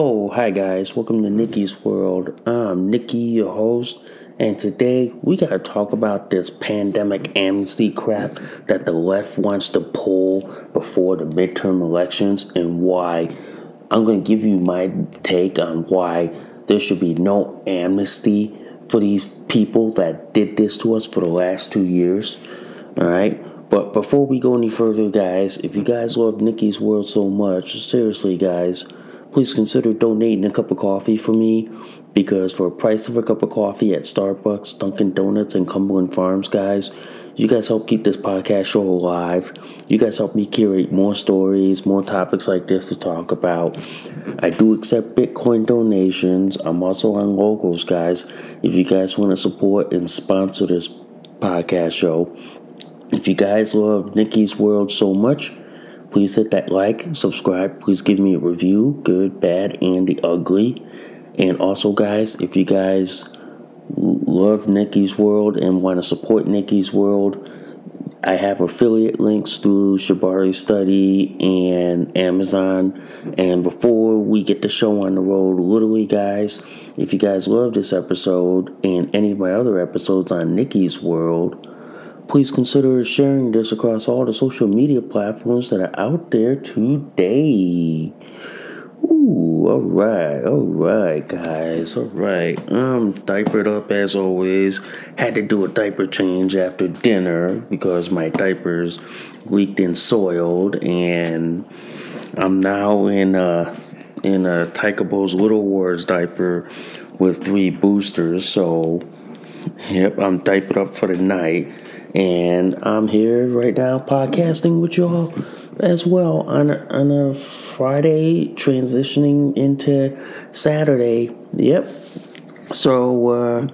Oh, hi guys, welcome to Nikki's World. I'm Nikki, your host, and today we gotta talk about this pandemic amnesty crap that the left wants to pull before the midterm elections and why. I'm gonna give you my take on why there should be no amnesty for these people that did this to us for the last two years. Alright? But before we go any further, guys, if you guys love Nikki's World so much, seriously, guys, please consider donating a cup of coffee for me because for a price of a cup of coffee at Starbucks, Dunkin' Donuts, and Cumberland Farms, guys, you guys help keep this podcast show alive. You guys help me curate more stories, more topics like this to talk about. I do accept Bitcoin donations. I'm also on locals, guys. If you guys want to support and sponsor this podcast show, if you guys love Nikki's World so much, Please hit that like, subscribe. Please give me a review, good, bad, and the ugly. And also, guys, if you guys love Nikki's World and want to support Nikki's World, I have affiliate links through Shibari Study and Amazon. And before we get the show on the road, literally, guys, if you guys love this episode and any of my other episodes on Nikki's World, Please consider sharing this across all the social media platforms that are out there today. Ooh, alright, alright, guys, alright. I'm um, diapered up as always. Had to do a diaper change after dinner because my diapers leaked and soiled, and I'm now in a in a Tykables Little Wars diaper with three boosters. So, yep, I'm diapered up for the night. And I'm here right now podcasting with y'all as well on a, on a Friday, transitioning into Saturday. Yep. So, uh,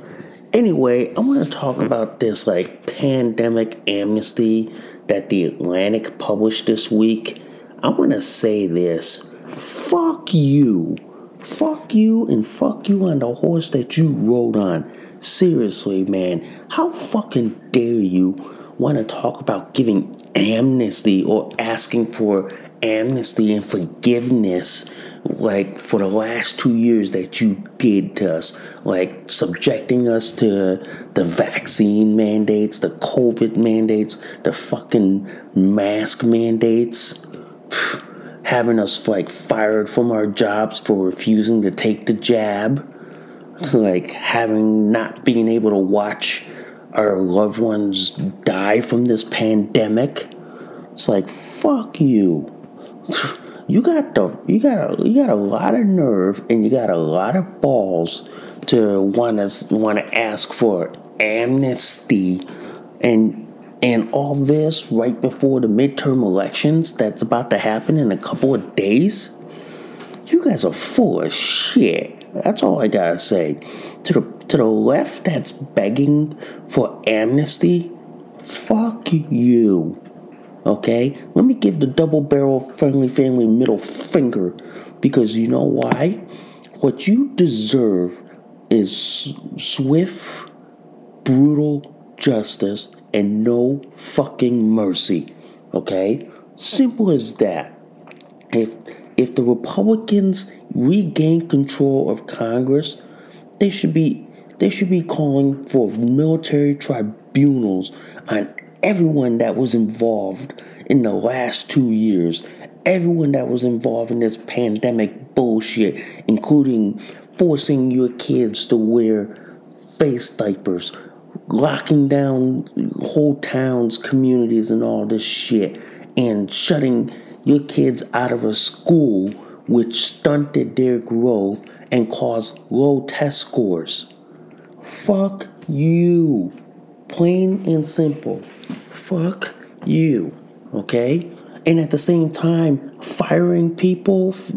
anyway, I want to talk about this like pandemic amnesty that the Atlantic published this week. I want to say this fuck you. Fuck you and fuck you on the horse that you rode on. Seriously, man, how fucking dare you want to talk about giving amnesty or asking for amnesty and forgiveness like for the last two years that you did to us, like subjecting us to the vaccine mandates, the COVID mandates, the fucking mask mandates, having us like fired from our jobs for refusing to take the jab like having not being able to watch our loved ones die from this pandemic. It's like fuck you. You got the you got a you got a lot of nerve and you got a lot of balls to want to want to ask for amnesty and and all this right before the midterm elections that's about to happen in a couple of days. You guys are full of shit. That's all I gotta say. To the to the left that's begging for amnesty, fuck you. Okay? Let me give the double barrel friendly family middle finger because you know why? What you deserve is swift, brutal justice and no fucking mercy. Okay? Simple as that. If if the Republicans regain control of Congress, they should be they should be calling for military tribunals on everyone that was involved in the last two years, everyone that was involved in this pandemic bullshit, including forcing your kids to wear face diapers, locking down whole towns, communities, and all this shit, and shutting your kids out of a school which stunted their growth and caused low test scores. Fuck you. Plain and simple. Fuck you. Okay? And at the same time, firing people f-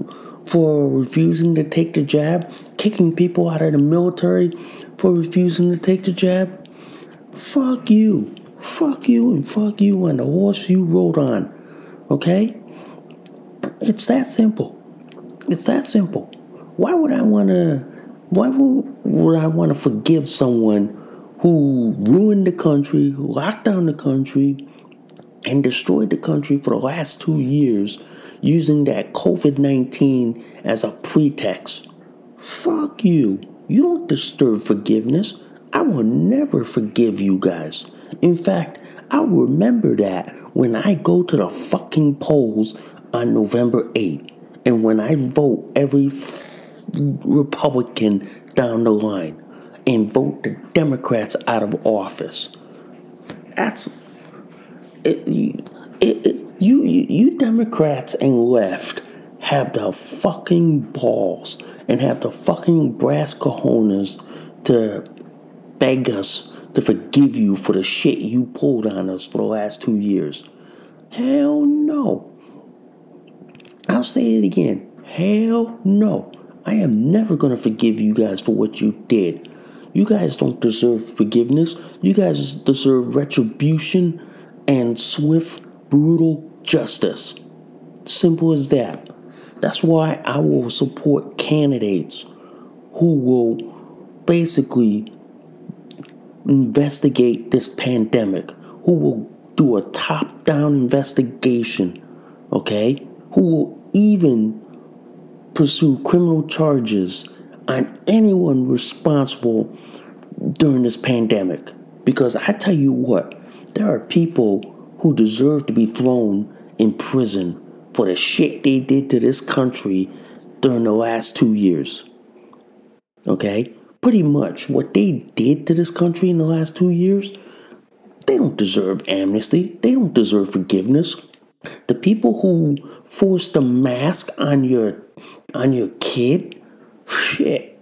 for refusing to take the jab, kicking people out of the military for refusing to take the jab. Fuck you. Fuck you and fuck you and the horse you rode on. Okay? It's that simple. It's that simple. Why would I want to why would, would I want to forgive someone who ruined the country, locked down the country, and destroyed the country for the last two years using that COVID 19 as a pretext? Fuck you. You don't deserve forgiveness. I will never forgive you guys. In fact, I'll remember that when I go to the fucking polls on November 8th and when I vote every Republican down the line and vote the Democrats out of office. That's it, it, it, you, you, you Democrats and left have the fucking balls and have the fucking brass cojones to beg us to forgive you for the shit you pulled on us for the last two years. Hell no. I'll say it again. Hell no. I am never going to forgive you guys for what you did. You guys don't deserve forgiveness. You guys deserve retribution and swift, brutal justice. Simple as that. That's why I will support candidates who will basically investigate this pandemic, who will do a top down investigation, okay? Who will even pursue criminal charges on anyone responsible during this pandemic. Because I tell you what, there are people who deserve to be thrown in prison for the shit they did to this country during the last two years. Okay? Pretty much what they did to this country in the last two years, they don't deserve amnesty. They don't deserve forgiveness. The people who force the mask on your on your kid, shit,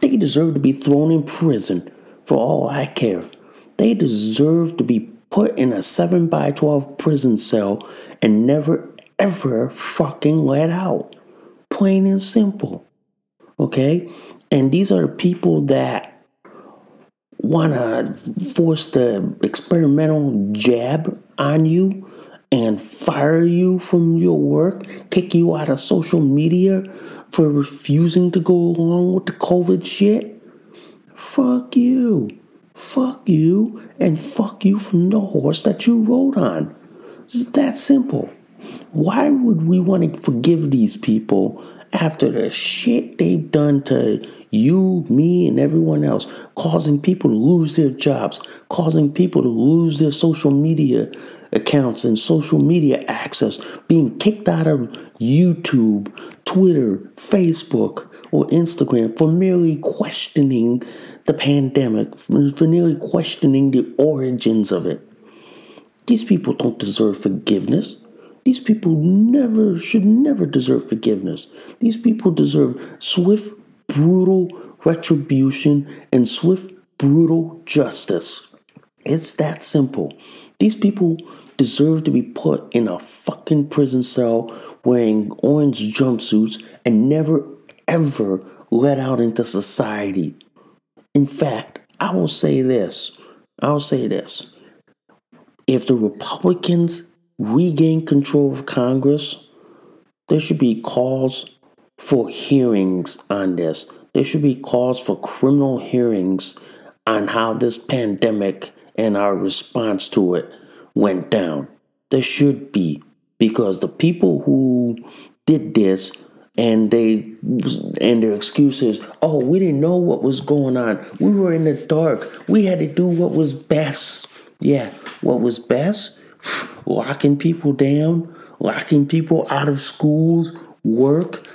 they deserve to be thrown in prison for all I care. They deserve to be put in a 7 by 12 prison cell and never ever fucking let out. Plain and simple. Okay? And these are the people that want to force the experimental jab on you and fire you from your work, kick you out of social media for refusing to go along with the COVID shit? Fuck you. Fuck you and fuck you from the horse that you rode on. It's that simple. Why would we want to forgive these people after the shit they've done to you, me, and everyone else, causing people to lose their jobs, causing people to lose their social media accounts and social media access, being kicked out of YouTube, Twitter, Facebook, or Instagram for merely questioning the pandemic, for merely questioning the origins of it. These people don't deserve forgiveness. These people never should never deserve forgiveness. These people deserve swift, brutal retribution and swift, brutal justice. It's that simple. These people deserve to be put in a fucking prison cell wearing orange jumpsuits and never ever let out into society. In fact, I will say this. I will say this. If the Republicans regain control of Congress, there should be calls for hearings on this. There should be calls for criminal hearings on how this pandemic and our response to it went down. There should be, because the people who did this and they and their excuses oh we didn't know what was going on. We were in the dark. We had to do what was best. Yeah what was best? Locking people down locking people out of schools work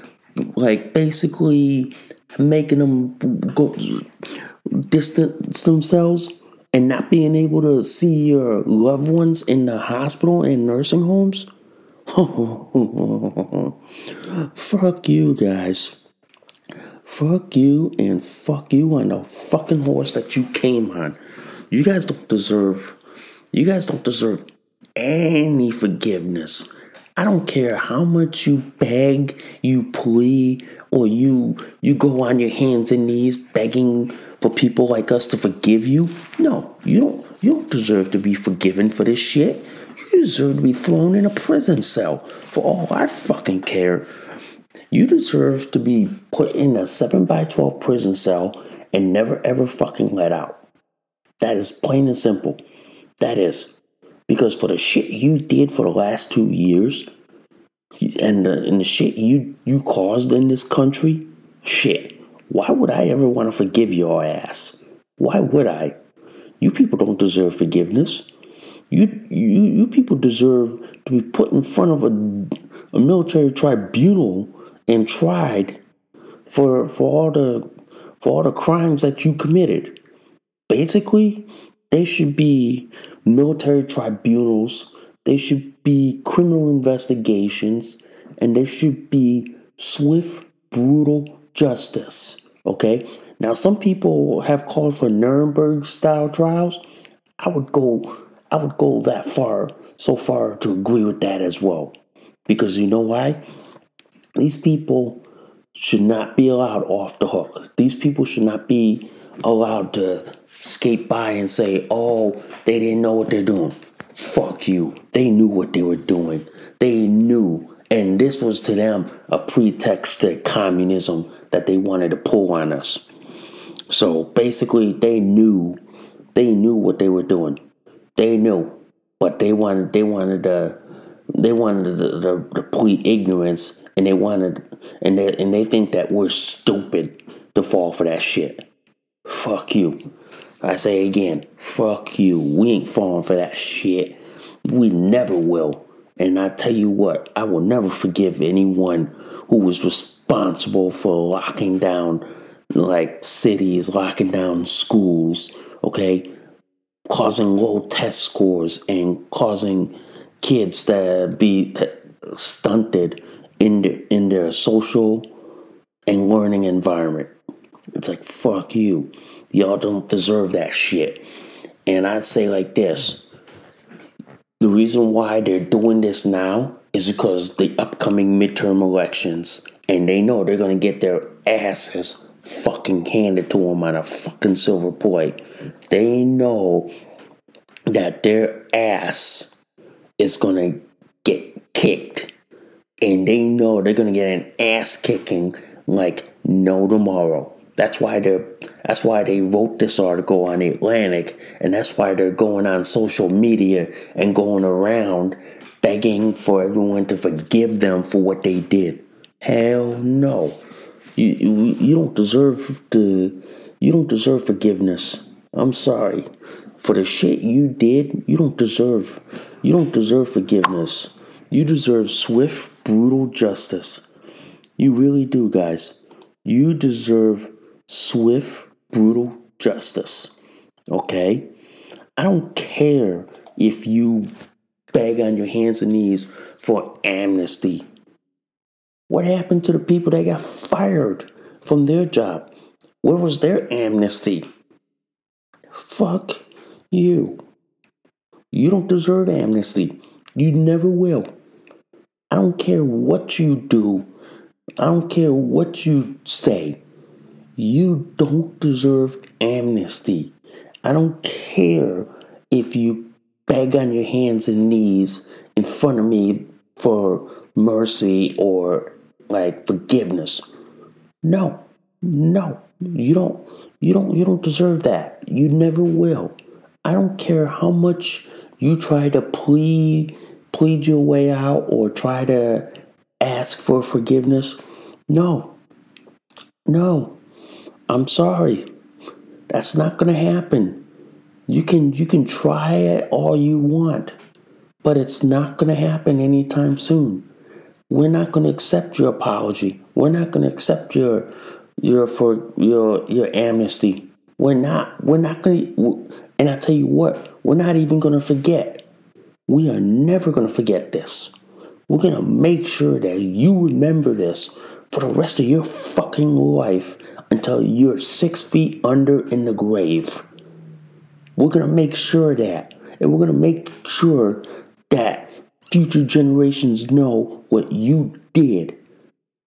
like basically making them go distance themselves and not being able to see your loved ones in the hospital and nursing homes fuck you guys. Fuck you and fuck you on the fucking horse that you came on. You guys don't deserve you guys don't deserve any forgiveness. I don't care how much you beg, you plea, or you you go on your hands and knees begging for people like us to forgive you. No, you don't you don't deserve to be forgiven for this shit. You deserve to be thrown in a prison cell for all I fucking care. You deserve to be put in a 7 by 12 prison cell and never ever fucking let out. That is plain and simple. That is. Because for the shit you did for the last two years and the, and the shit you, you caused in this country, shit, why would I ever want to forgive your ass? Why would I? You people don't deserve forgiveness. You, you, you people deserve to be put in front of a, a military tribunal and tried for for all the for all the crimes that you committed. Basically, they should be military tribunals, they should be criminal investigations, and they should be swift, brutal justice. Okay? Now some people have called for Nuremberg style trials. I would go I would go that far, so far to agree with that as well. Because you know why? These people should not be allowed off the hook. These people should not be allowed to skate by and say, oh, they didn't know what they're doing. Fuck you. They knew what they were doing. They knew. And this was to them a pretext to communism that they wanted to pull on us. So basically, they knew. They knew what they were doing. They knew, but they wanted they wanted to they wanted to, to, to plead ignorance, and they wanted and they and they think that we're stupid to fall for that shit. Fuck you. I say again, fuck you. We ain't falling for that shit. We never will. And I tell you what, I will never forgive anyone who was responsible for locking down like cities, locking down schools, okay? causing low test scores and causing kids to be uh, stunted in the, in their social and learning environment. It's like fuck you. Y'all don't deserve that shit. And I'd say like this. The reason why they're doing this now is because the upcoming midterm elections and they know they're going to get their asses fucking handed to them on a fucking silver plate. They know that their ass is gonna get kicked. And they know they're gonna get an ass kicking like no tomorrow. That's why they're that's why they wrote this article on the Atlantic, and that's why they're going on social media and going around begging for everyone to forgive them for what they did. Hell no. You, you, you don't deserve to you don't deserve forgiveness. I'm sorry. For the shit you did, you don't deserve you don't deserve forgiveness. You deserve swift, brutal justice. You really do, guys. You deserve swift, brutal justice. Okay? I don't care if you beg on your hands and knees for amnesty what happened to the people that got fired from their job? Where was their amnesty? Fuck you. You don't deserve amnesty. You never will. I don't care what you do. I don't care what you say. You don't deserve amnesty. I don't care if you beg on your hands and knees in front of me for mercy or like forgiveness. No, no, you don't. You don't. You don't deserve that. You never will. I don't care how much you try to plead, plead your way out, or try to ask for forgiveness. No, no. I'm sorry. That's not going to happen. You can you can try it all you want, but it's not going to happen anytime soon. We're not going to accept your apology. We're not going to accept your your for your your amnesty. We're not. We're not going. And I tell you what, we're not even going to forget. We are never going to forget this. We're going to make sure that you remember this for the rest of your fucking life until you're six feet under in the grave. We're going to make sure that, and we're going to make sure that future generations know what you did.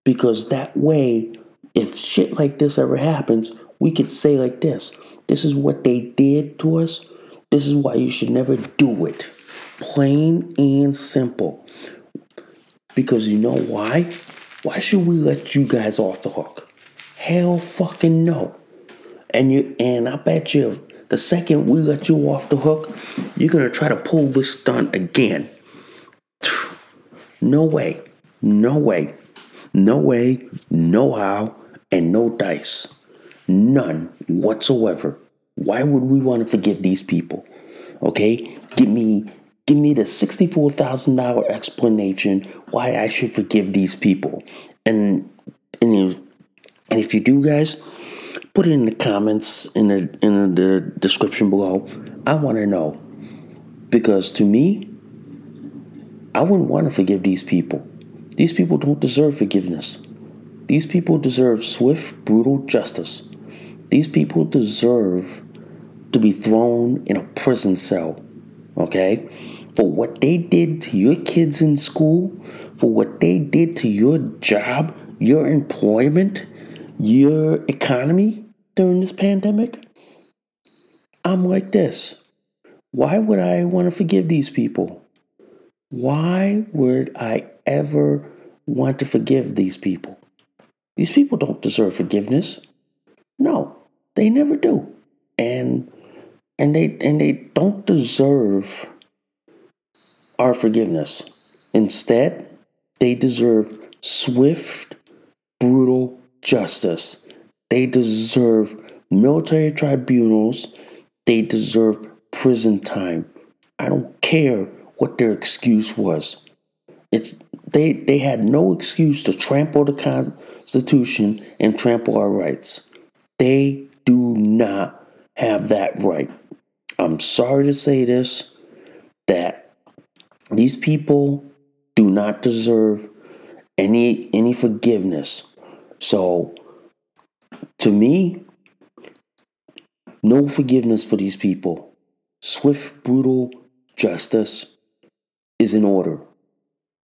Because that way, if shit like this ever happens, we could say like this this is what they did to us. This is why you should never do it. Plain and simple. Because you know why? Why should we let you guys off the hook? Hell fucking no. And you and I bet you the second we let you off the hook, you're gonna try to pull this stunt again. No way. No way. No way. No how. And no dice. None whatsoever. Why would we want to forgive these people? Okay? Give me give me the $64,000 explanation why I should forgive these people. And and and if you do guys, put it in the comments in the in the description below. I want to know because to me, I wouldn't want to forgive these people. These people don't deserve forgiveness. These people deserve swift, brutal justice. These people deserve to be thrown in a prison cell, okay? For what they did to your kids in school, for what they did to your job, your employment, your economy during this pandemic, I'm like this. Why would I want to forgive these people? Why would I ever want to forgive these people? These people don't deserve forgiveness. No, they never do. And and they and they don't deserve our forgiveness. Instead, they deserve swift, brutal justice. They deserve military tribunals. They deserve prison time. I don't care what their excuse was. It's they they had no excuse to trample the Constitution and trample our rights. They do not have that right. I'm sorry to say this that these people do not deserve any any forgiveness. So to me, no forgiveness for these people. Swift, brutal justice is in order.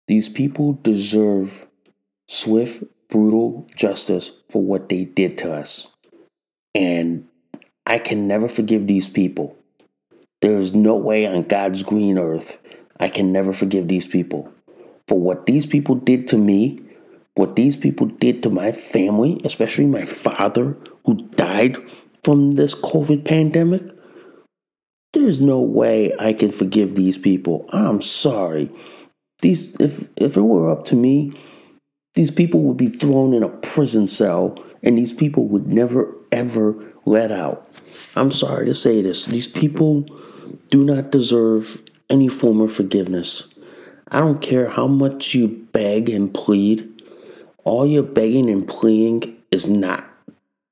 These people deserve swift, brutal justice for what they did to us. And I can never forgive these people. There is no way on God's green earth I can never forgive these people. For what these people did to me, what these people did to my family, especially my father who died from this COVID pandemic, there's no way I can forgive these people. I'm sorry. These if if it were up to me, these people would be thrown in a prison cell and these people would never ever let out. I'm sorry to say this. These people do not deserve any form of forgiveness. I don't care how much you beg and plead. All your begging and pleading is not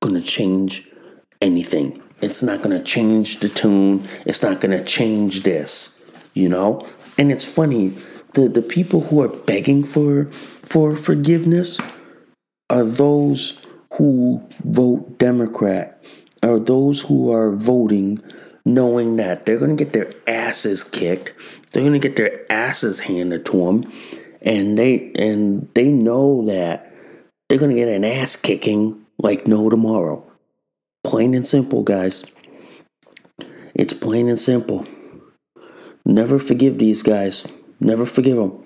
going to change anything. It's not going to change the tune. It's not going to change this, you know? And it's funny, the, the people who are begging for for forgiveness are those who vote Democrat, are those who are voting knowing that they're going to get their asses kicked, they're going to get their asses handed to them, and they and they know that they're to get an ass kicking like no tomorrow. Plain and simple, guys. It's plain and simple. Never forgive these guys. Never forgive them.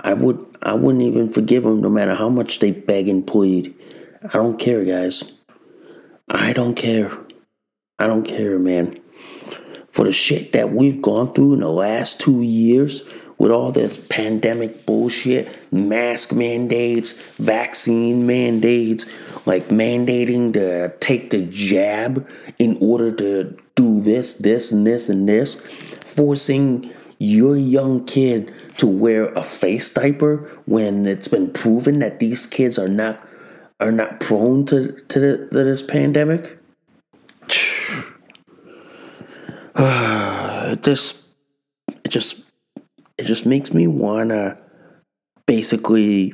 I would I wouldn't even forgive them no matter how much they beg and plead. I don't care, guys. I don't care. I don't care, man. For the shit that we've gone through in the last two years with all this pandemic bullshit, mask mandates, vaccine mandates, like mandating to take the jab in order to do this, this, and this, and this, forcing your young kid to wear a face diaper when it's been proven that these kids are not are not prone to to, the, to this pandemic. just it just it just makes me wanna basically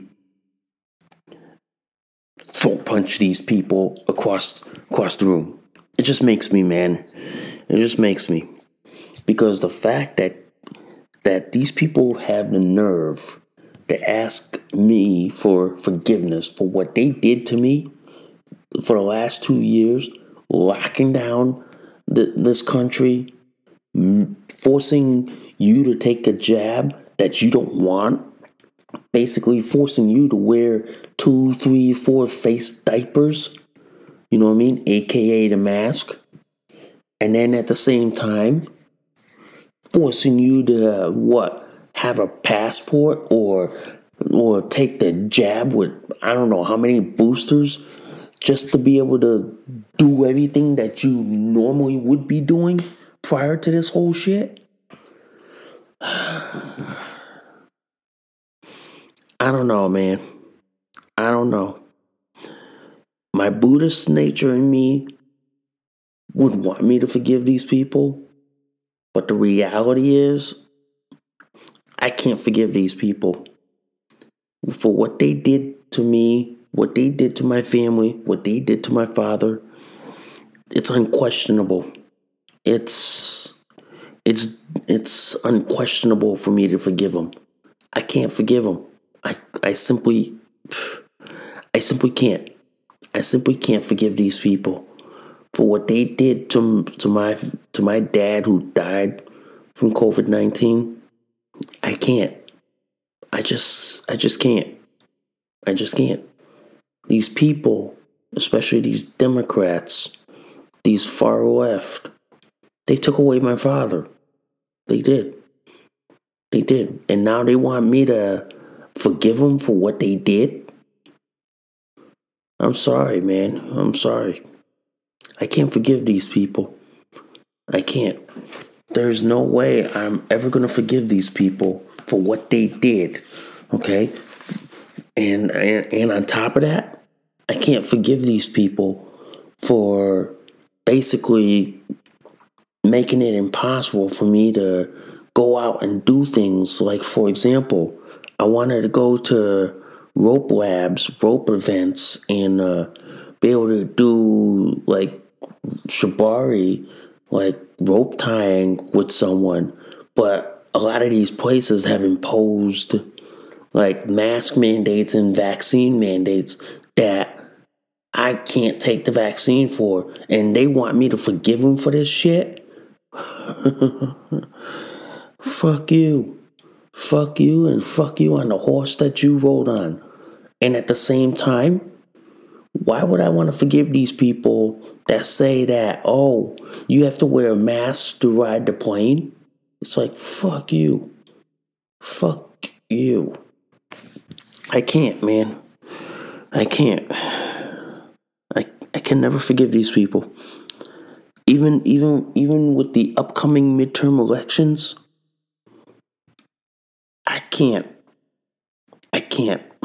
throat punch these people across across the room. It just makes me man. It just makes me because the fact that that these people have the nerve to ask me for forgiveness for what they did to me for the last two years, locking down the, this country, forcing you to take a jab that you don't want, basically forcing you to wear two, three, four face diapers, you know what I mean? AKA the mask. And then at the same time, forcing you to, what? have a passport or or take the jab with I don't know how many boosters just to be able to do everything that you normally would be doing prior to this whole shit? I don't know, man. I don't know. My Buddhist nature in me would want me to forgive these people, but the reality is I can't forgive these people for what they did to me, what they did to my family, what they did to my father. It's unquestionable. It's it's it's unquestionable for me to forgive them. I can't forgive them. I I simply I simply can't. I simply can't forgive these people for what they did to to my to my dad who died from COVID nineteen. I can't. I just I just can't. I just can't. These people, especially these Democrats, these far left, they took away my father. They did. They did. And now they want me to forgive them for what they did. I'm sorry, man. I'm sorry. I can't forgive these people. I can't. There's no way I'm ever going to forgive these people for what they did. Okay? And, and and on top of that, I can't forgive these people for basically making it impossible for me to go out and do things. Like for example, I wanted to go to rope labs, rope events and uh, be able to do like shibari like rope tying with someone, but a lot of these places have imposed like mask mandates and vaccine mandates that I can't take the vaccine for, and they want me to forgive them for this shit. fuck you. Fuck you and fuck you on the horse that you rode on. And at the same time, why would I want to forgive these people that say that, oh, you have to wear a mask to ride the plane? It's like, fuck you. Fuck you. I can't, man. I can't. I I can never forgive these people. Even even even with the upcoming midterm elections, I can't. I can't.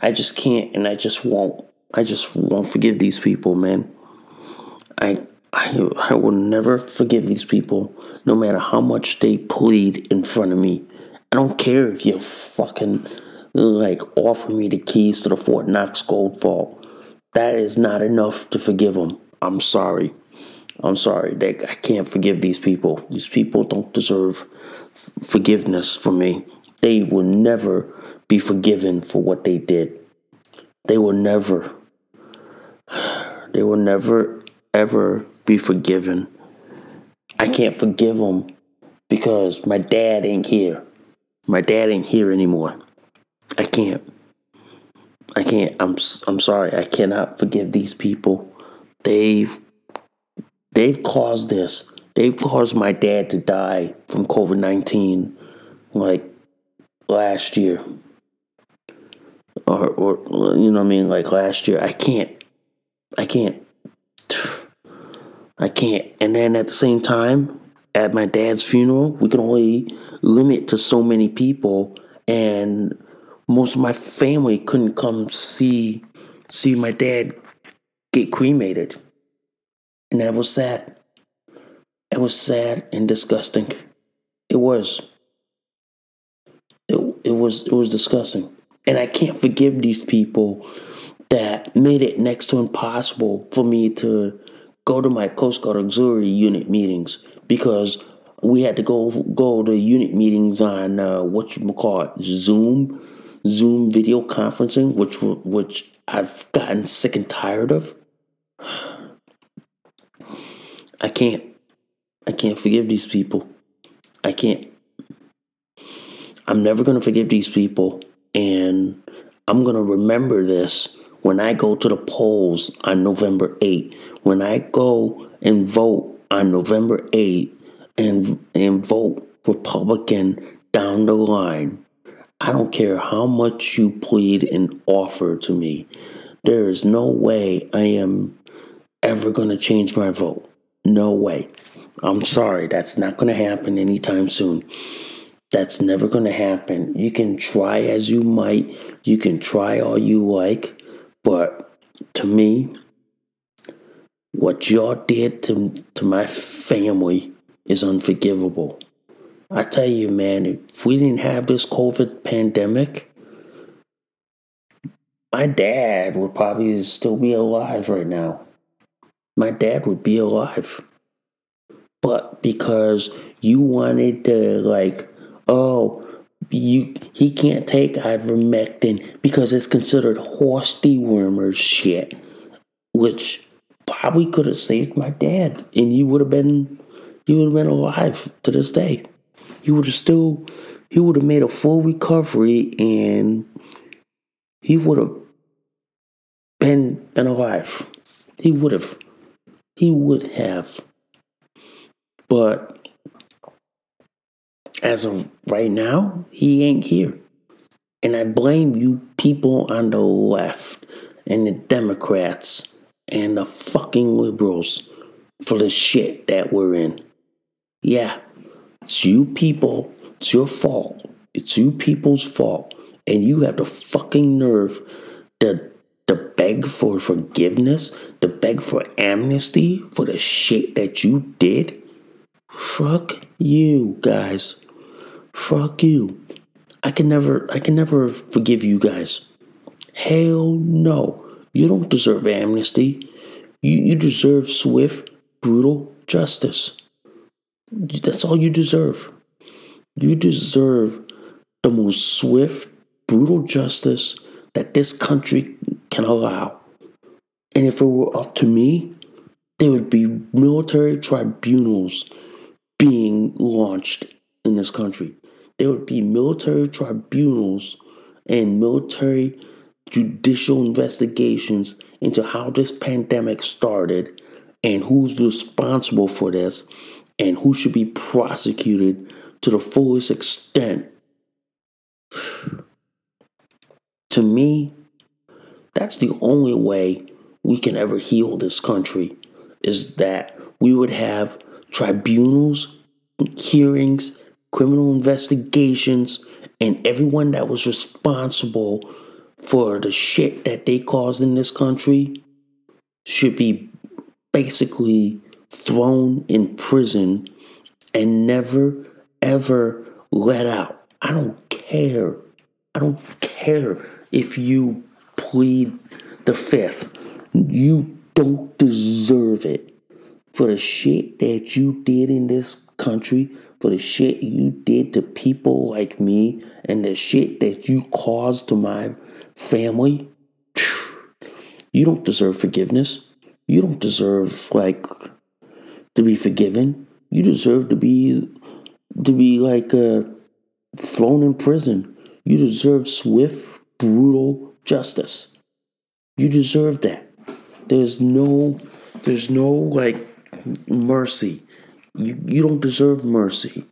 I just can't and I just won't. I just won't forgive these people, man. I I I will never forgive these people no matter how much they plead in front of me. I don't care if you fucking like offer me the keys to the Fort Knox gold vault. That is not enough to forgive them. I'm sorry. I'm sorry. They, I can't forgive these people. These people don't deserve forgiveness from me. They will never be forgiven for what they did. They will never, they will never, ever be forgiven. I can't forgive them because my dad ain't here. My dad ain't here anymore. I can't. I can't. I'm I'm sorry. I cannot forgive these people. They've they've caused this. They've caused my dad to die from COVID nineteen, like last year, or or you know what I mean, like last year. I can't. I can't. I can't. And then at the same time, at my dad's funeral, we can only limit to so many people, and most of my family couldn't come see see my dad get cremated, and that was sad. It was sad and disgusting. It was. It, it was it was disgusting, and I can't forgive these people that made it next to impossible for me to go to my Coast Guard Auxiliary unit meetings because we had to go go to unit meetings on uh, what you call it, Zoom, Zoom video conferencing, which which I've gotten sick and tired of. I can't, I can't forgive these people. I can't. I'm never gonna forgive these people, and I'm gonna remember this when I go to the polls on November 8th, when I go and vote on November 8th and, and vote Republican down the line, I don't care how much you plead and offer to me, there is no way I am ever going to change my vote. No way. I'm sorry, that's not going to happen anytime soon. That's never going to happen. You can try as you might, you can try all you like but to me, what y'all did to, to my family is unforgivable. I tell you, man, if we didn't have this COVID pandemic, my dad would probably still be alive right now. My dad would be alive. But because you wanted to, like, oh, you he can't take ivermectin because it's considered horse dewormer shit, which probably could have saved my dad, and he would have been he would have been alive to this day. He would have still he would have made a full recovery, and he would have been been alive. He would have. He would have. But as of right now, he ain't here. And I blame you people on the left and the Democrats and the fucking liberals for the shit that we're in. Yeah, it's you people, it's your fault. It's you people's fault. And you have the fucking nerve to, to beg for forgiveness, to beg for amnesty for the shit that you did. Fuck you guys. Fuck you. I can never I can never forgive you guys. Hell no. You don't deserve amnesty. You you deserve swift, brutal justice. That's all you deserve. You deserve the most swift, brutal justice that this country can allow. And if it were up to me, there would be military tribunals being launched in this country there would be military tribunals and military judicial investigations into how this pandemic started and who's responsible for this and who should be prosecuted to the fullest extent. to me, that's the only way we can ever heal this country is that we would have tribunals, hearings, criminal investigations, and everyone that was responsible for the shit that they caused in this country should be basically thrown in prison and never ever let out. I don't care. I don't care if you plead the fifth. You don't deserve it for the shit that you did in this country for the shit you did to people like me and the shit that you caused to my family. You don't deserve forgiveness. You don't deserve like to be forgiven. You deserve to be to be like uh, thrown in prison. You deserve swift, brutal justice. You deserve that. There's no, there's no like mercy. You you don't deserve mercy.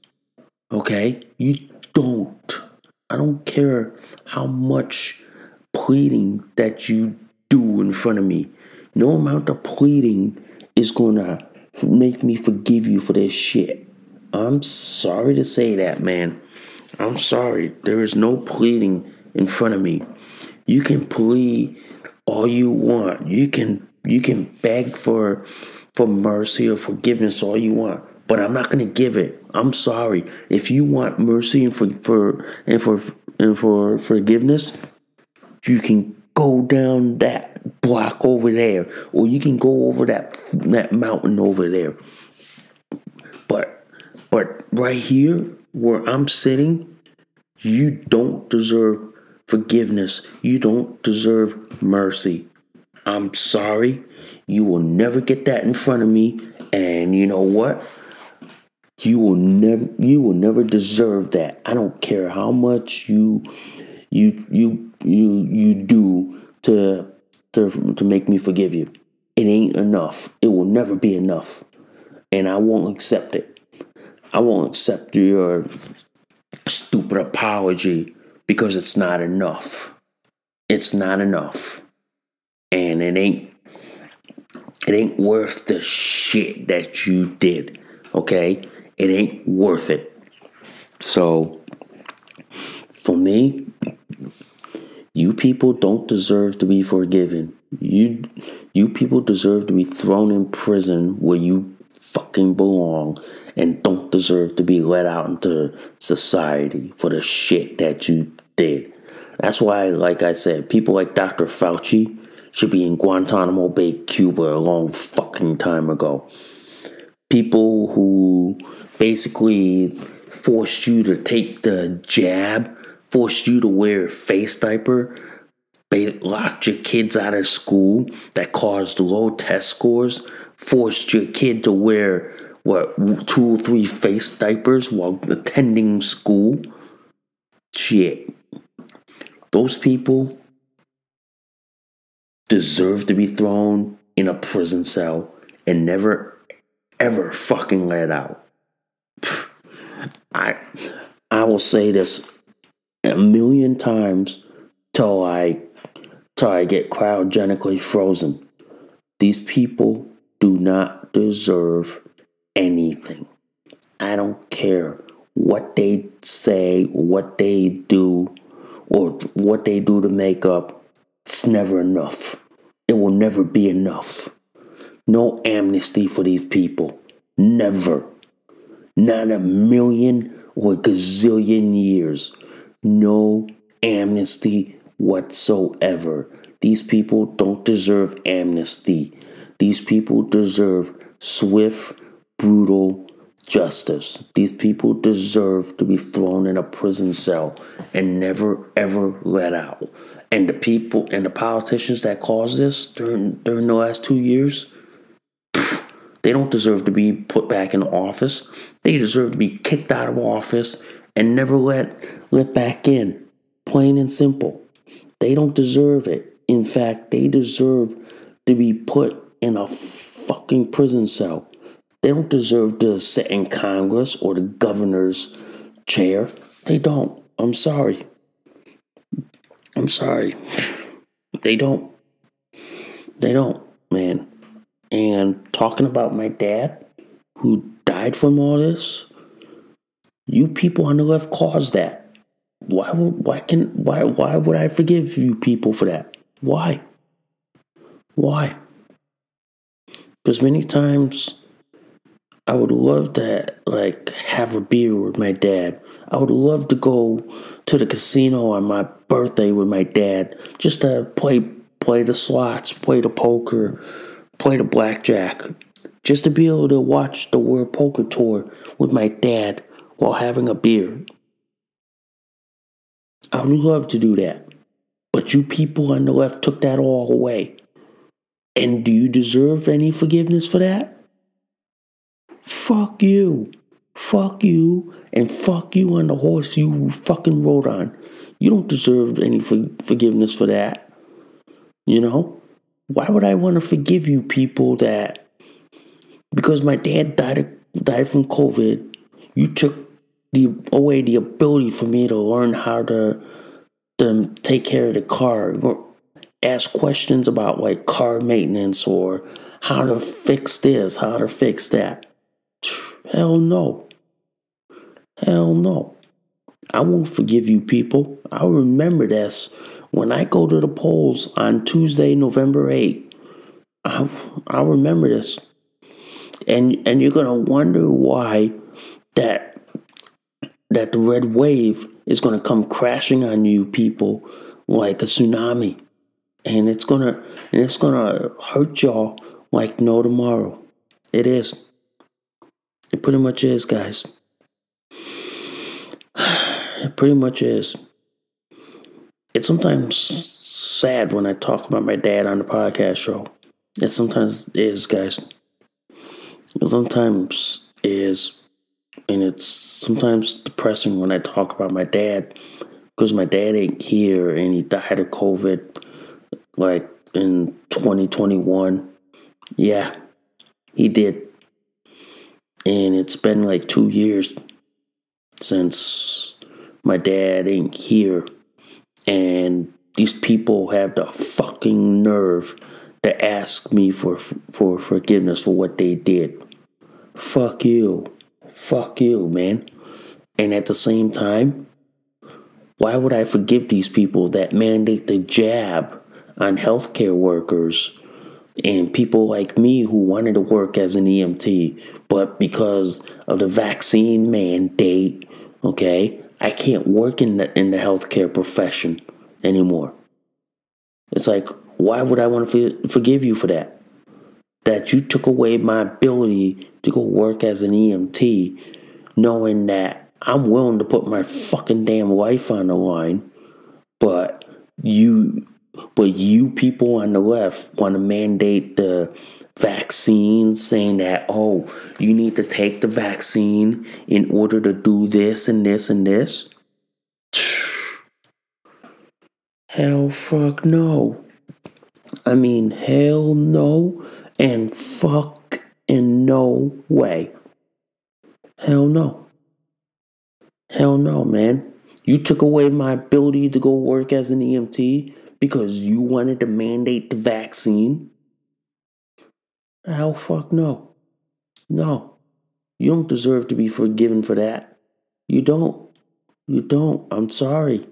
Okay, you don't. I don't care how much pleading that you do in front of me. No amount of pleading is gonna make me forgive you for this shit. I'm sorry to say that, man. I'm sorry. There is no pleading in front of me. You can plead all you want. You can you can beg for for mercy or forgiveness all you want, but I'm not going to give it. I'm sorry. If you want mercy and for for and for and for forgiveness, you can go down that block over there, or you can go over that that mountain over there. But but right here where I'm sitting, you don't deserve forgiveness. You don't deserve mercy. I'm sorry. You will never get that in front of me. And you know what? You will never you will never deserve that. I don't care how much you you you you you do to to to make me forgive you. It ain't enough. It will never be enough. And I won't accept it. I won't accept your stupid apology because it's not enough. It's not enough. And it ain't it ain't worth the shit that you did. Okay? It ain't worth it. So for me, you people don't deserve to be forgiven. You you people deserve to be thrown in prison where you fucking belong and don't deserve to be let out into society for the shit that you did. That's why, like I said, people like Dr. Fauci should be in Guantanamo Bay, Cuba a long fucking time ago. People who basically forced you to take the jab, forced you to wear face diaper, they locked your kids out of school that caused low test scores, forced your kid to wear what two or three face diapers while attending school. Shit. Those people deserve to be thrown in a prison cell and never ever fucking let out. I I will say this a million times till I till I get cryogenically frozen. These people do not deserve anything. I don't care what they say, what they do, or what they do to make up. It's never enough. It will never be enough. No amnesty for these people. Never. Not a million or a gazillion years. No amnesty whatsoever. These people don't deserve amnesty. These people deserve swift, brutal justice. These people deserve to be thrown in a prison cell and never ever let out. And the people and the politicians that caused this during during the last two years, pff, they don't deserve to be put back in office. They deserve to be kicked out of office and never let let back in. Plain and simple. They don't deserve it. In fact, they deserve to be put in a fucking prison cell. They don't deserve to sit in Congress or the governor's chair. They don't. I'm sorry. I'm sorry. They don't. They don't, man. And talking about my dad, who died from all this, you people on the left caused that. Why would why can why why would I forgive you people for that? Why? Why? Because many times I would love to like have a beer with my dad. I would love to go to the casino on my birthday with my dad just to play play the slots, play the poker, play the blackjack, just to be able to watch the World Poker Tour with my dad while having a beer. I would love to do that. But you people on the left took that all away. And do you deserve any forgiveness for that? Fuck you. Fuck you, and fuck you on the horse you fucking rode on. You don't deserve any for- forgiveness for that. You know? Why would I want to forgive you people that because my dad died died from COVID, you took the away the ability for me to learn how to to take care of the car, ask questions about like car maintenance or how to fix this, how to fix that. Hell no. Hell no. I won't forgive you people. I'll remember this when I go to the polls on Tuesday, November 8th. I'll, I'll remember this. And and you're gonna wonder why that that the red wave is gonna come crashing on you people like a tsunami. And it's gonna and it's gonna hurt y'all like no tomorrow. It is. It pretty much is, guys. It pretty much is. It's sometimes sad when I talk about my dad on the podcast show. It sometimes is, guys. It sometimes is. And it's sometimes depressing when I talk about my dad because my dad ain't here and he died of COVID like in 2021. Yeah, he did. And it's been like two years since my dad ain't here. And these people have the fucking nerve to ask me for for forgiveness for what they did. Fuck you. Fuck you, man. And at the same time, why would I forgive these people that mandate the jab on healthcare workers and people like me who wanted to work as an EMT, but because of the vaccine mandate, okay, I can't work in the in the healthcare profession anymore. It's like, why would I want to forgive you for that? That you took away my ability to go work as an EMT, knowing that I'm willing to put my fucking damn life on the line, but you but you people on the left want to mandate the vaccine, saying that, oh, you need to take the vaccine in order to do this and this and this. Hell fuck no. I mean, hell no and fuck in no way. Hell no. Hell no, man. You took away my ability to go work as an EMT because you wanted to mandate the vaccine? Hell fuck no. No. You don't deserve to be forgiven for that. You don't. You don't. I'm sorry.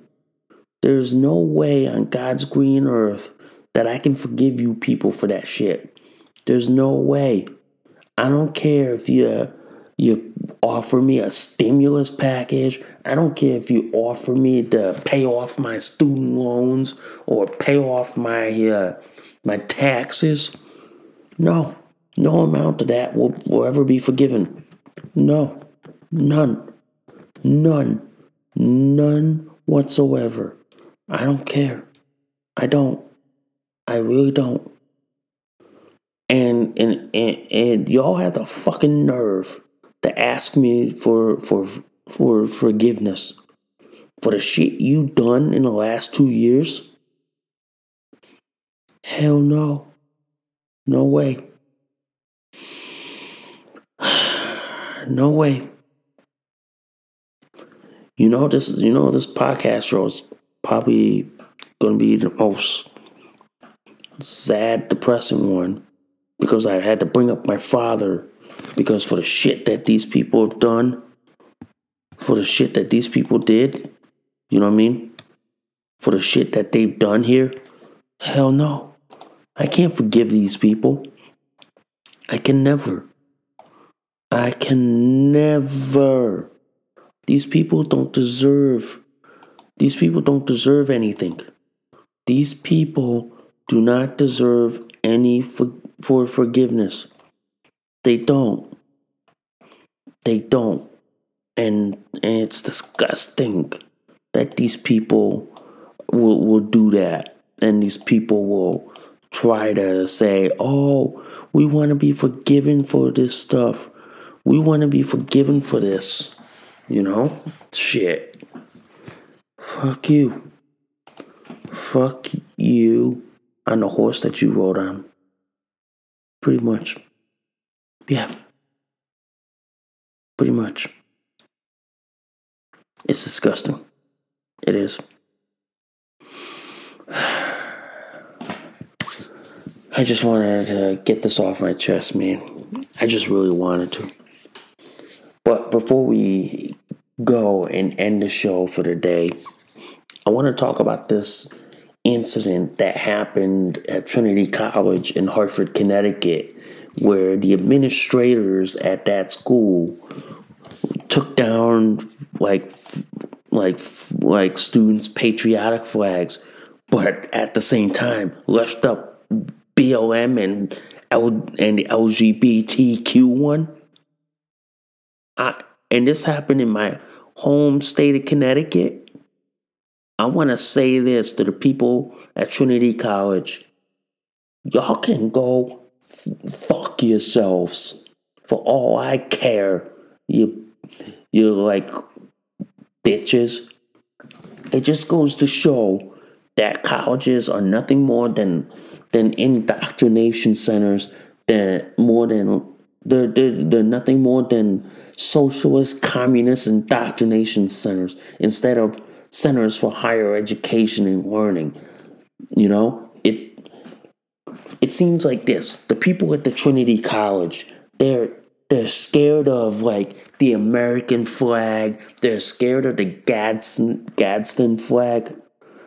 There's no way on God's green earth that I can forgive you people for that shit. There's no way. I don't care if you you offer me a stimulus package. I don't care if you offer me to pay off my student loans or pay off my uh, my taxes. No, no amount of that will, will ever be forgiven. No, none, none, none whatsoever. I don't care. I don't. I really don't. And and and, and y'all have the fucking nerve to ask me for for for forgiveness for the shit you done in the last two years? Hell no. No way. no way. You know this you know this podcast show is probably gonna be the most sad, depressing one because I had to bring up my father because for the shit that these people have done, for the shit that these people did, you know what I mean? For the shit that they've done here, hell no. I can't forgive these people. I can never. I can never. These people don't deserve. These people don't deserve anything. These people do not deserve any for, for forgiveness. They don't. They don't. And, and it's disgusting that these people will, will do that. And these people will try to say, oh, we want to be forgiven for this stuff. We want to be forgiven for this. You know? Shit. Fuck you. Fuck you on the horse that you rode on. Pretty much. Yeah. Pretty much. It's disgusting. It is. I just wanted to get this off my chest, man. I just really wanted to. But before we go and end the show for the day, I want to talk about this incident that happened at Trinity College in Hartford, Connecticut, where the administrators at that school took down like like like students' patriotic flags, but at the same time left up BLM and L and the LGBTQ one. I, and this happened in my home state of Connecticut. I want to say this to the people at Trinity College. Y'all can go fuck yourselves. For all I care, you you like bitches. It just goes to show that colleges are nothing more than than indoctrination centers. They're more than they're, they're, they're nothing more than socialist, communist indoctrination centers instead of centers for higher education and learning. You know, it it seems like this. The people at the Trinity College, they're they're scared of like the American flag. They're scared of the Gadsden Gadsden flag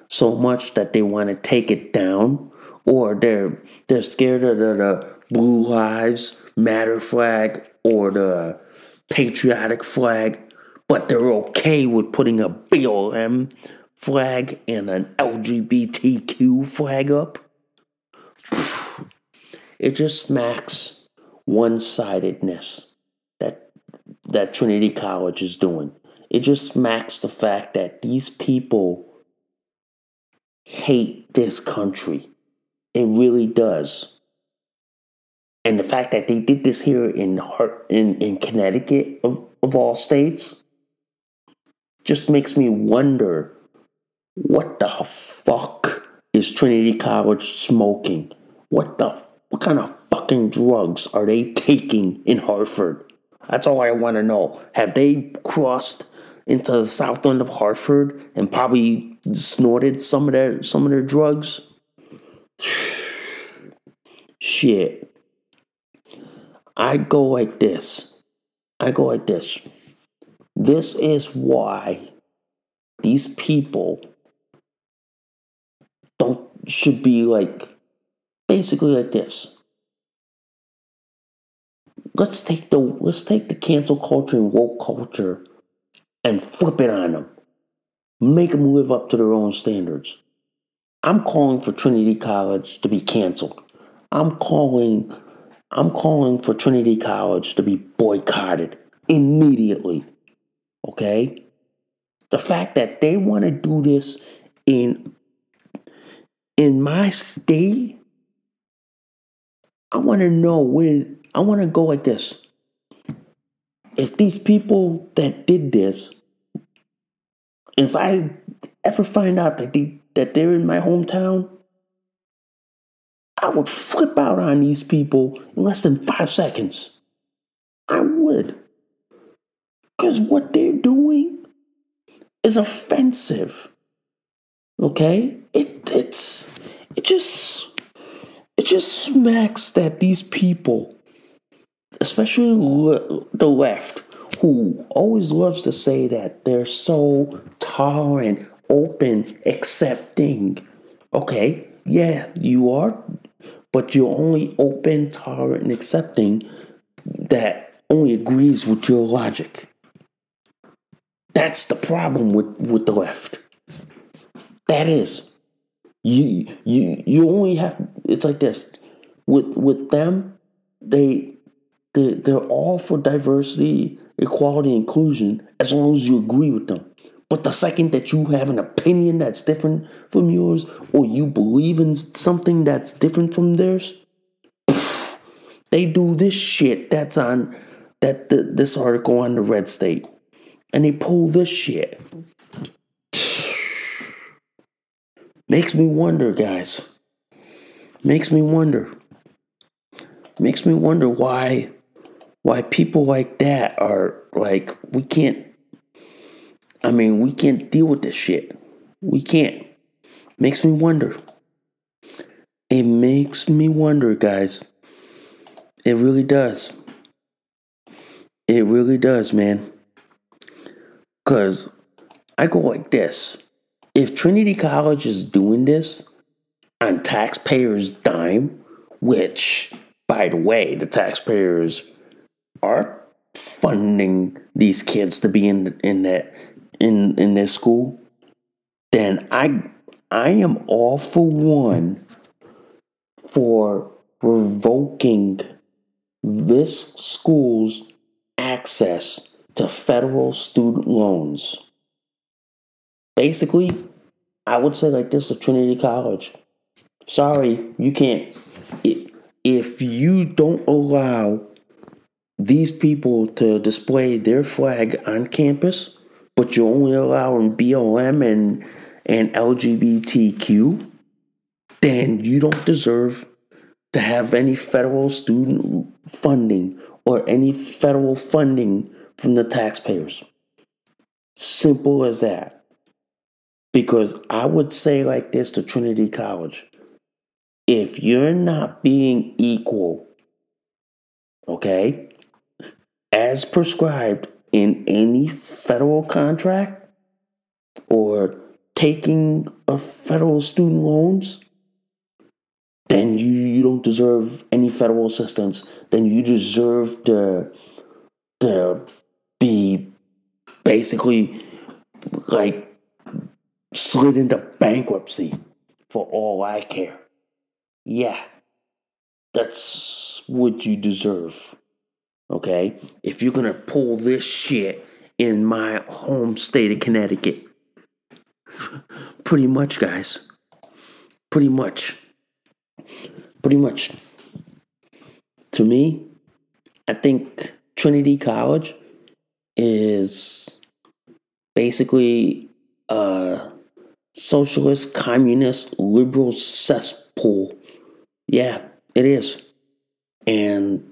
so much that they want to take it down, or they're they're scared of the, the Blue Lives Matter flag or the patriotic flag, but they're okay with putting a BLM flag and an LGBTQ flag up. It just smacks one-sidedness that that Trinity College is doing. It just smacks the fact that these people hate this country. It really does. And the fact that they did this here in heart in, in Connecticut of, of all states just makes me wonder what the fuck is Trinity College smoking? What the what kind of fucking drugs are they taking in Hartford? That's all I want to know. Have they crossed into the south end of Hartford and probably snorted some of their some of their drugs? Shit. I go like this. I go like this. This is why these people don't should be like basically like this. Let's take the let's take the cancel culture and woke culture and flip it on them. Make them live up to their own standards. I'm calling for Trinity College to be canceled. I'm calling I'm calling for Trinity College to be boycotted immediately. Okay? The fact that they want to do this in in my state, I want to know where I want to go like this. If these people that did this, if I ever find out that they that they're in my hometown, I would flip out on these people in less than five seconds. I would. Because what they're doing is offensive. Okay? It it's it just it just smacks that these people, especially the left, who always loves to say that they're so tolerant, open, accepting. Okay, yeah, you are, but you're only open, tolerant, and accepting that only agrees with your logic. That's the problem with, with the left. That is. You you you only have it's like this. With with them, they they they're all for diversity, equality, inclusion, as long as you agree with them. But the second that you have an opinion that's different from yours, or you believe in something that's different from theirs, they do this shit that's on that the, this article on the red state and they pull this shit. Makes me wonder, guys. Makes me wonder. Makes me wonder why why people like that are like we can't I mean, we can't deal with this shit. We can't. Makes me wonder. It makes me wonder, guys. It really does. It really does, man. Because I go like this if Trinity College is doing this on taxpayers' dime, which, by the way, the taxpayers are funding these kids to be in in that in in this school, then I I am all for one for revoking this school's access to federal student loans. Basically, I would say like this to Trinity College. Sorry, you can't. If you don't allow these people to display their flag on campus, but you're only allowing BLM and, and LGBTQ, then you don't deserve to have any federal student funding or any federal funding from the taxpayers. Simple as that. Because I would say like this to Trinity College if you're not being equal, okay, as prescribed in any federal contract or taking a federal student loans, then you, you don't deserve any federal assistance. Then you deserve to, to be basically like slid into bankruptcy for all I care. Yeah, that's what you deserve. Okay? If you're gonna pull this shit in my home state of Connecticut, pretty much, guys. Pretty much. Pretty much. To me, I think Trinity College is basically a socialist, communist, liberal cesspool. Yeah, it is. And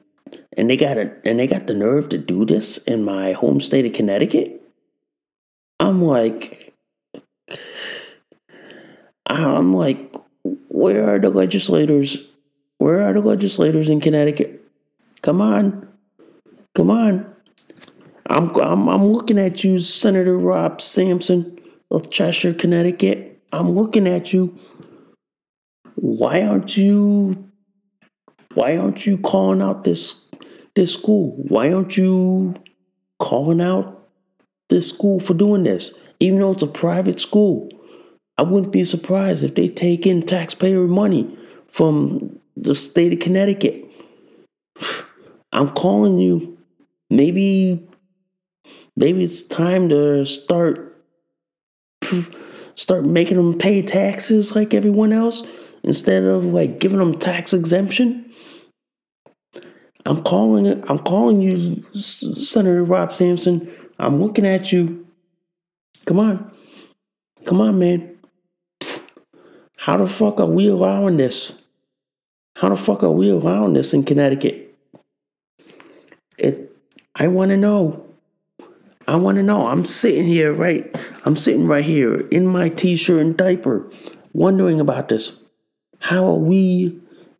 and they got it and they got the nerve to do this in my home state of Connecticut. I'm like I'm like where are the legislators? Where are the legislators in Connecticut? Come on. Come on. I'm, I'm, I'm looking at you, Senator Rob Sampson of Cheshire, Connecticut. I'm looking at you. Why aren't you why aren't you calling out this this school? Why aren't you calling out this school for doing this? Even though it's a private school. I wouldn't be surprised if they take in taxpayer money from the state of Connecticut. I'm calling you. Maybe maybe it's time to start start making them pay taxes like everyone else instead of like giving them tax exemption. I'm calling it. I'm calling you, Senator Rob Sampson. I'm looking at you. Come on, come on, man. How the fuck are we allowing this? How the fuck are we allowing this in Connecticut? It. I want to know. I want to know. I'm sitting here, right? I'm sitting right here in my t-shirt and diaper, wondering about this. How are we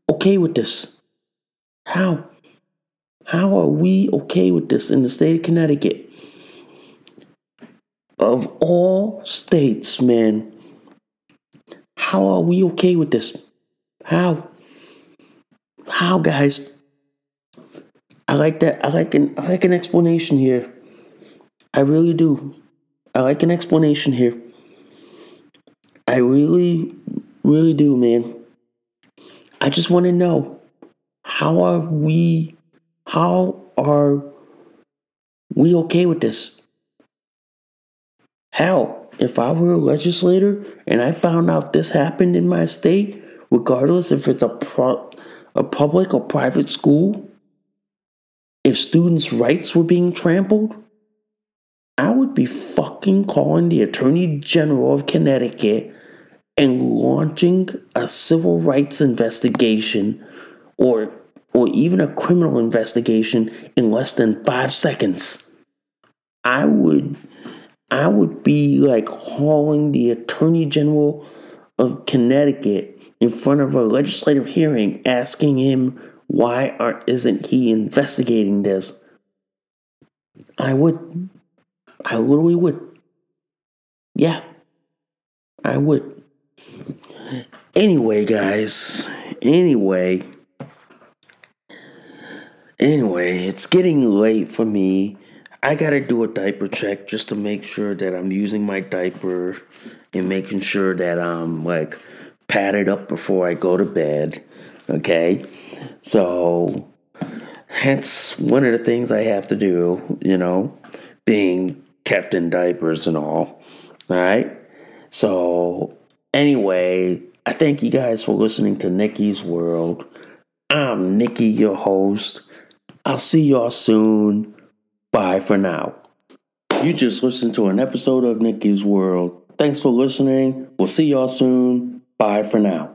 okay with this? How? How are we okay with this in the state of Connecticut? Of all states, man, how are we okay with this? How? How, guys? I like that. I like an I like an explanation here. I really do. I like an explanation here. I really, really do, man. I just want to know how are we, how are we okay with this? How? If I were a legislator and I found out this happened in my state, regardless if it's a pro, a public or private school, if students' rights were being trampled, I would be fucking calling the Attorney General of Connecticut and launching a civil rights investigation or or even a criminal investigation in less than 5 seconds. I would I would be like hauling the Attorney General of Connecticut in front of a legislative hearing asking him why aren't, isn't he investigating this? I would. I literally would. Yeah. I would. Anyway, guys. Anyway. Anyway, it's getting late for me. I gotta do a diaper check just to make sure that I'm using my diaper and making sure that I'm like padded up before I go to bed. Okay? So, hence one of the things I have to do, you know, being kept in diapers and all. All right? So, anyway, I thank you guys for listening to Nikki's World. I'm Nikki, your host. I'll see y'all soon. Bye for now. You just listened to an episode of Nikki's World. Thanks for listening. We'll see y'all soon. Bye for now.